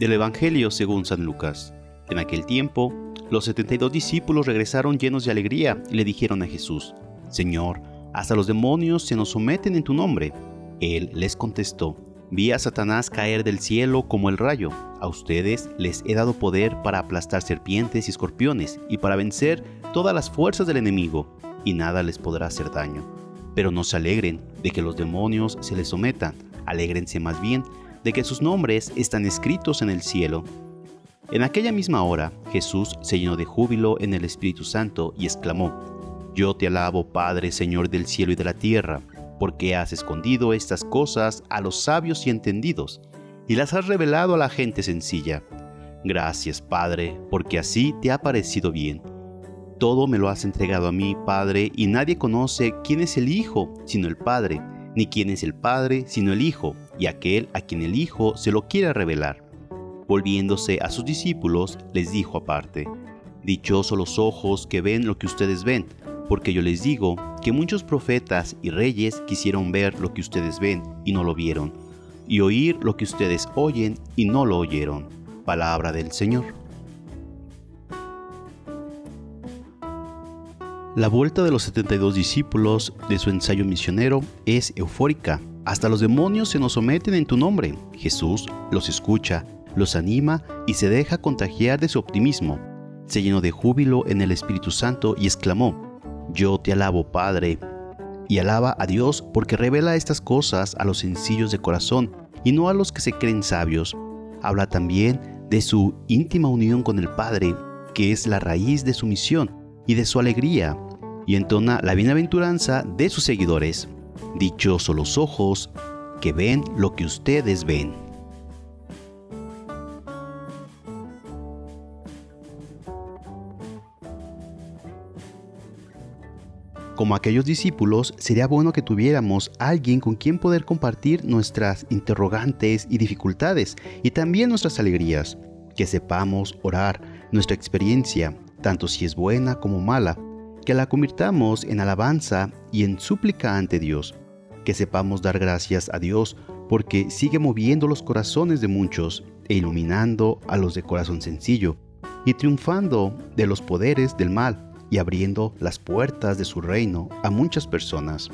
Del Evangelio según San Lucas. En aquel tiempo, los setenta y dos discípulos regresaron llenos de alegría y le dijeron a Jesús, Señor, hasta los demonios se nos someten en tu nombre. Él les contestó, Vi a Satanás caer del cielo como el rayo. A ustedes les he dado poder para aplastar serpientes y escorpiones y para vencer todas las fuerzas del enemigo, y nada les podrá hacer daño. Pero no se alegren de que los demonios se les sometan, alégrense más bien de que sus nombres están escritos en el cielo. En aquella misma hora, Jesús se llenó de júbilo en el Espíritu Santo y exclamó, Yo te alabo, Padre, Señor del cielo y de la tierra, porque has escondido estas cosas a los sabios y entendidos, y las has revelado a la gente sencilla. Gracias, Padre, porque así te ha parecido bien. Todo me lo has entregado a mí, Padre, y nadie conoce quién es el Hijo, sino el Padre, ni quién es el Padre, sino el Hijo, y aquel a quien el Hijo se lo quiera revelar. Volviéndose a sus discípulos, les dijo aparte, Dichosos los ojos que ven lo que ustedes ven, porque yo les digo que muchos profetas y reyes quisieron ver lo que ustedes ven y no lo vieron, y oír lo que ustedes oyen y no lo oyeron. Palabra del Señor. La vuelta de los 72 discípulos de su ensayo misionero es eufórica. Hasta los demonios se nos someten en tu nombre. Jesús los escucha, los anima y se deja contagiar de su optimismo. Se llenó de júbilo en el Espíritu Santo y exclamó, Yo te alabo, Padre. Y alaba a Dios porque revela estas cosas a los sencillos de corazón y no a los que se creen sabios. Habla también de su íntima unión con el Padre, que es la raíz de su misión y de su alegría, y entona la bienaventuranza de sus seguidores. Dichosos los ojos que ven lo que ustedes ven. Como aquellos discípulos, sería bueno que tuviéramos alguien con quien poder compartir nuestras interrogantes y dificultades y también nuestras alegrías, que sepamos orar nuestra experiencia tanto si es buena como mala, que la convirtamos en alabanza y en súplica ante Dios, que sepamos dar gracias a Dios porque sigue moviendo los corazones de muchos e iluminando a los de corazón sencillo, y triunfando de los poderes del mal y abriendo las puertas de su reino a muchas personas.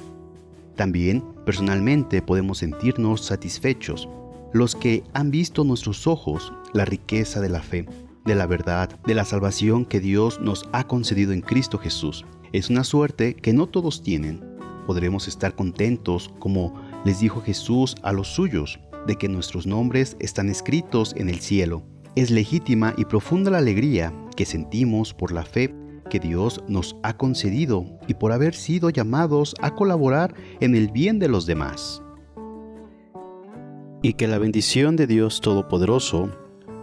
También personalmente podemos sentirnos satisfechos, los que han visto nuestros ojos la riqueza de la fe de la verdad, de la salvación que Dios nos ha concedido en Cristo Jesús. Es una suerte que no todos tienen. Podremos estar contentos, como les dijo Jesús a los suyos, de que nuestros nombres están escritos en el cielo. Es legítima y profunda la alegría que sentimos por la fe que Dios nos ha concedido y por haber sido llamados a colaborar en el bien de los demás. Y que la bendición de Dios Todopoderoso,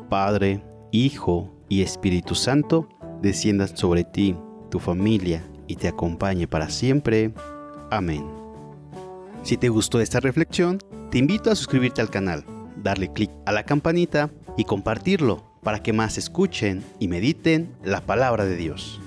Padre, Hijo y Espíritu Santo, desciendan sobre ti, tu familia y te acompañe para siempre. Amén. Si te gustó esta reflexión, te invito a suscribirte al canal, darle clic a la campanita y compartirlo para que más escuchen y mediten la palabra de Dios.